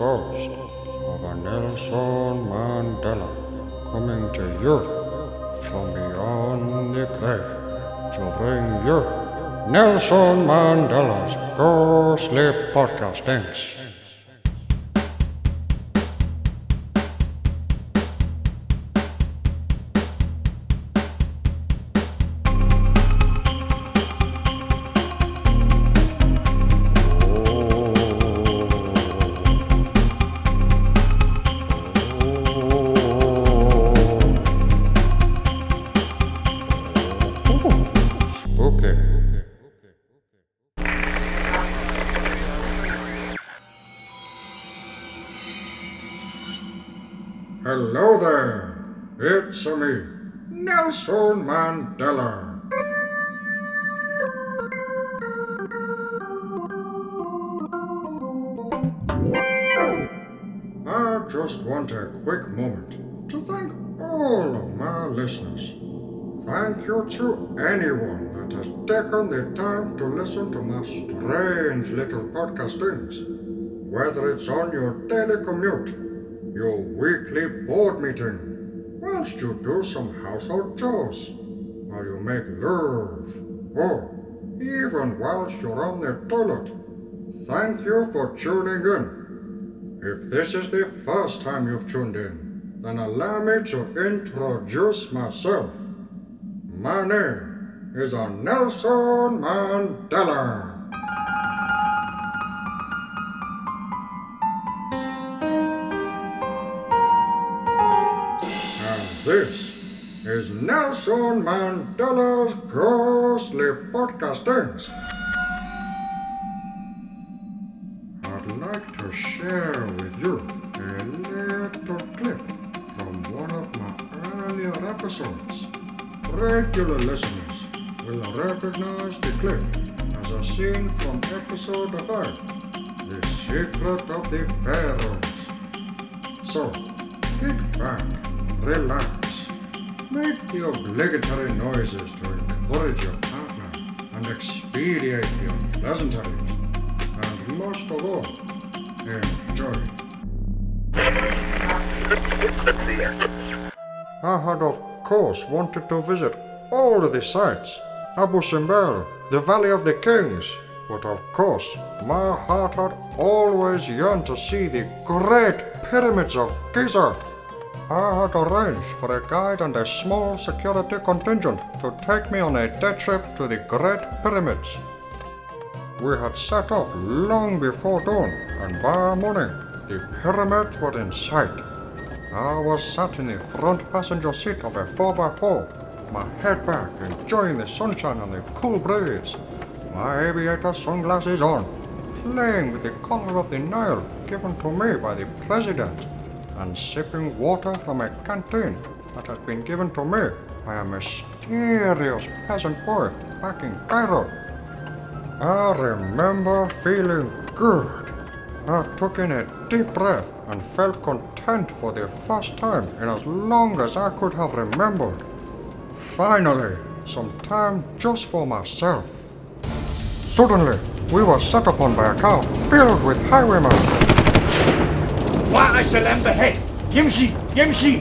ghost of a Nelson Mandela coming to you from beyond the grave to bring you Nelson Mandela's ghostly podcastings. Spooky. Hello there. It's me, Nelson Mandela. I just want a quick moment to thank all of my listeners. Thank you to anyone that has taken the time to listen to my strange little podcastings. Whether it's on your daily commute, your weekly board meeting, whilst you do some household chores, while you make love, or even whilst you're on the toilet. Thank you for tuning in. If this is the first time you've tuned in, then allow me to introduce myself. My name is Nelson Mandela. This is Nelson Mandela's Ghostly Podcastings. I'd like to share with you a little clip from one of my earlier episodes. Regular listeners will recognize the clip as a scene from episode 5, The Secret of the Pharaohs. So, kick back, relax, make the obligatory noises to encourage your partner and expedite your pleasantries, and most of all, enjoy. I had, of course, wanted to visit all of the sites Abu Simbel, the Valley of the Kings. But of course, my heart had always yearned to see the great pyramids of Giza. I had arranged for a guide and a small security contingent to take me on a day trip to the Great Pyramids. We had set off long before dawn, and by morning, the pyramids were in sight. I was sat in the front passenger seat of a 4x4, my head back, enjoying the sunshine and the cool breeze, my aviator sunglasses on, playing with the collar of the Nile given to me by the president, and sipping water from a canteen that had been given to me by a mysterious peasant boy back in Cairo. I remember feeling good. I took in a deep breath and felt content for the first time in as long as I could have remembered. Finally, some time just for myself. Suddenly, we were set upon by a car filled with highwaymen. وعشان بهات يمشي يمشي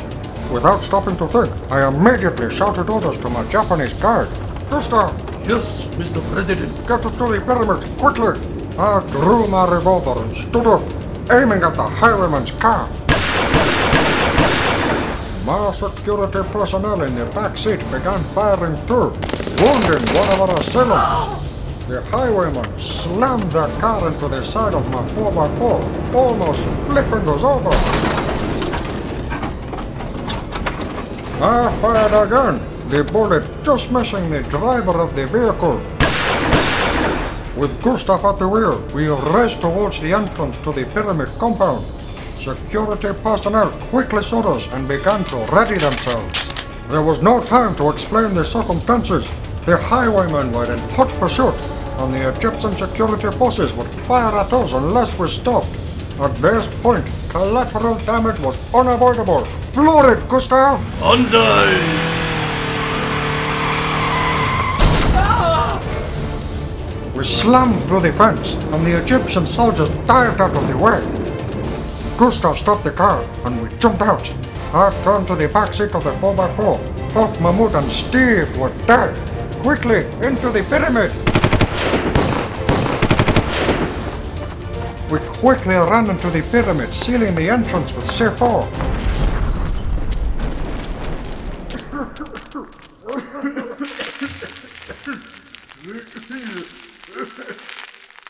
Without stopping to think, I immediately shouted orders to my Japanese guide. Gustav, Yes, Mr. President. get us to the pyramids, quickly! I drew my revolver and stood up, aiming at the highwayman's car. My security personnel in the back seat began firing too, wounding one of our assailants. The highwayman slammed their car into the side of my 4x4, almost flipping us over. I fired again, the bullet just missing the driver of the vehicle. With Gustav at the wheel, we raced towards the entrance to the pyramid compound. Security personnel quickly saw us and began to ready themselves. There was no time to explain the circumstances. The highwaymen were in hot pursuit, and the Egyptian security forces would fire at us unless we stopped. At this point, collateral damage was unavoidable. Floor it, Gustav! Banzai! We slammed through the fence, and the Egyptian soldiers dived out of the way. Gustav stopped the car and we jumped out. I turned to the back seat of the 4x4. Both Mahmoud and Steve were dead. Quickly, into the pyramid! We quickly ran into the pyramid, sealing the entrance with C4.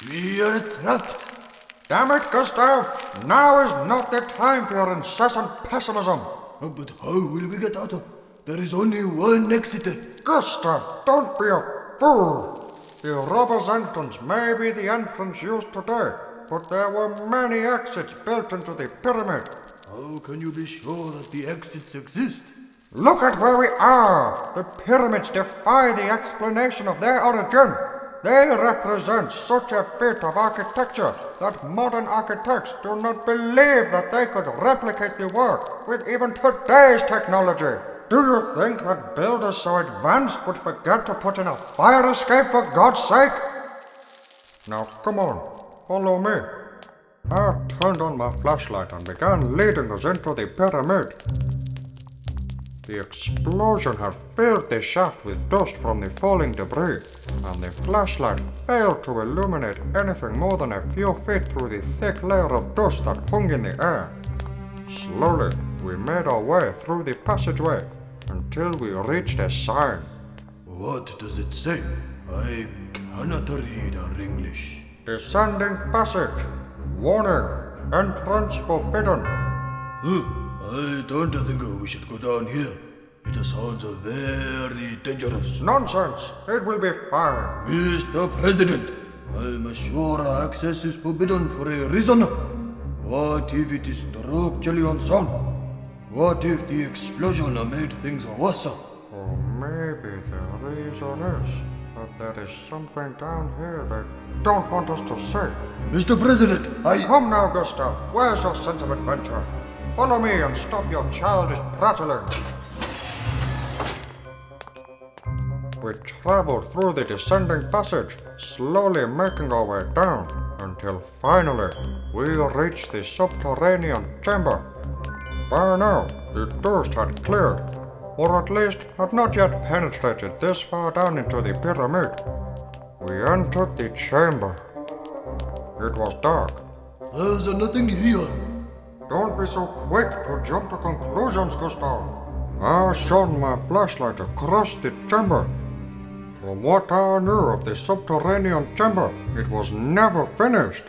We are trapped. Damn it, Gustav! Now is not the time for your incessant pessimism. Oh, but how will we get out of? There is only one exit. Gustav, don't be a fool. The robber's entrance may be the entrance used today, but there were many exits built into the pyramid. How can you be sure that the exits exist? Look at where we are. The pyramids defy the explanation of their origin. They represent such a feat of architecture that modern architects do not believe that they could replicate the work with even today's technology. Do you think that builders so advanced would forget to put in a fire escape for God's sake? Now come on, follow me. I turned on my flashlight and began leading us into the pyramid. The explosion had filled the shaft with dust from the falling debris, and the flashlight failed to illuminate anything more than a few feet through the thick layer of dust that hung in the air. Slowly, we made our way through the passageway until we reached a sign. What does it say? I cannot read our English. Descending passage. Warning. Entrance forbidden. I don't think we should go down here. It sounds very dangerous. Nonsense. It will be fine. Mr. President, I'm sure access is forbidden for a reason. What if it is structurally unsound? What if the explosion made things worse? Or maybe the reason is that there is something down here they don't want us to see. Mr. President, I. Come now, Gustav. Where's your sense of adventure? Follow me and stop your childish prattling. We traveled through the descending passage, slowly making our way down, until finally we reached the subterranean chamber. By now, the dust had cleared, or at least had not yet penetrated this far down into the pyramid. We entered the chamber. It was dark, There's nothing here. don't be so quick to jump to conclusions, Gustav. I shone my flashlight across the chamber. From what I knew of the subterranean chamber, it was never finished,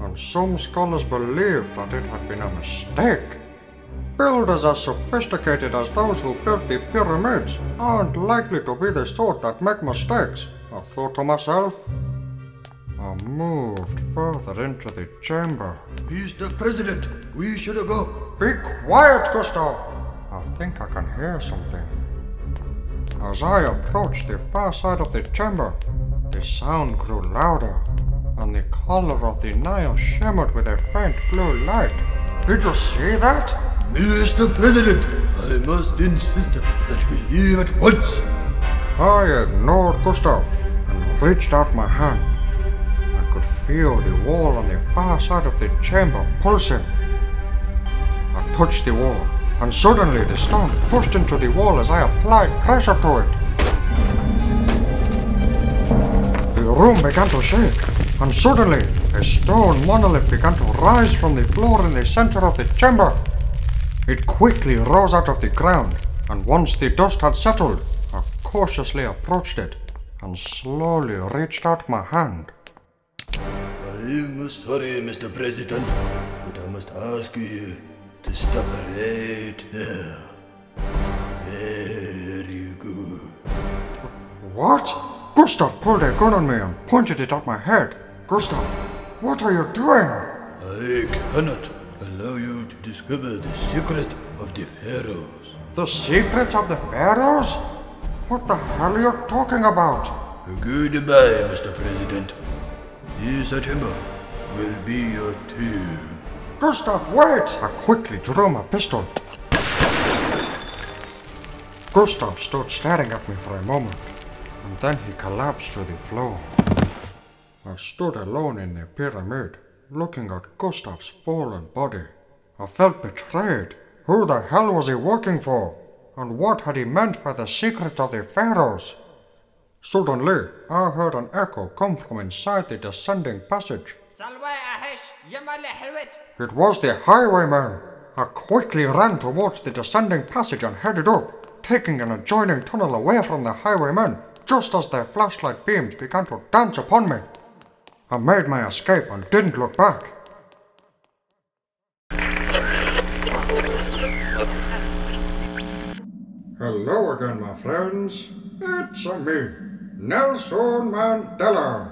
and some scholars believe that it had been a mistake. Builders as sophisticated as those who built the pyramids aren't likely to be the sort that make mistakes, I thought to myself. I moved further into the chamber. Mr. President, we should go. Be quiet, Gustav! I think I can hear something. As I approached the far side of the chamber, the sound grew louder, and the collar of the Nile shimmered with a faint blue light. Did you see that? Mr. President, I must insist that we leave at once. I ignored Gustav reached out my hand. I could feel the wall on the far side of the chamber pulsing. I touched the wall, and suddenly the stone pushed into the wall as I applied pressure to it. The room began to shake, and suddenly a stone monolith began to rise from the floor in the center of the chamber. It quickly rose out of the ground, and once the dust had settled, I cautiously approached it and slowly reached out my hand. I'm sorry, Mr. President, but I must ask you to stop right there. Very good. What? Gustav pulled a gun on me and pointed it at my head. Gustav, what are you doing? I cannot allow you to discover the secret of the pharaohs. The secret of the pharaohs? What the hell are you talking about? Goodbye, Mr. President. This chamber will be your tomb. Gustav, wait! I quickly drew my pistol. Gustav stood staring at me for a moment, and then he collapsed to the floor. I stood alone in the pyramid, looking at Gustav's fallen body. I felt betrayed. Who the hell was he working for? And what had he meant by the secret of the pharaohs? Suddenly, I heard an echo come from inside the descending passage. It was the highwayman. I quickly ran towards the descending passage and headed up, taking an adjoining tunnel away from the highwayman just as their flashlight beams began to dance upon me. I made my escape and didn't look back. Hello again, my friends. It's me, Nelson Mandela.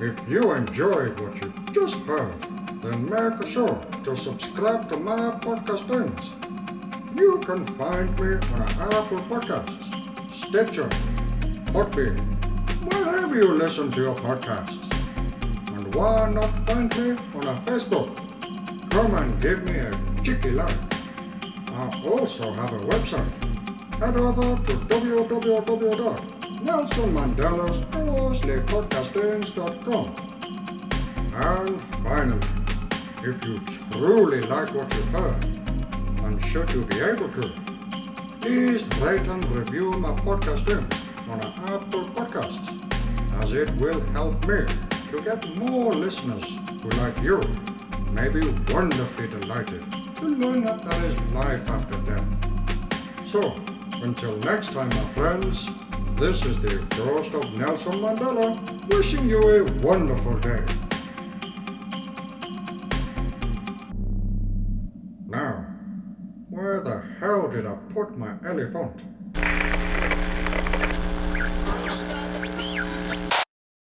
If you enjoyed what you just heard, then make sure to subscribe to my podcastings. You can find me on Apple Podcasts, Stitcher, Podbean, wherever you listen to your podcasts. And why not find me on Facebook? Come and give me a cheeky like. I also have a website. Head over to www.nelsonmandelasghostlypodcastings.com. And finally, if you truly like what you heard, and should you be able to, please rate and review my podcast on Apple Podcasts, as it will help me to get more listeners who, like you, may be wonderfully delighted to learn that there is life after death. So, until next time, my friends, this is the ghost of Nelson Mandela wishing you a wonderful day. Put my elephant?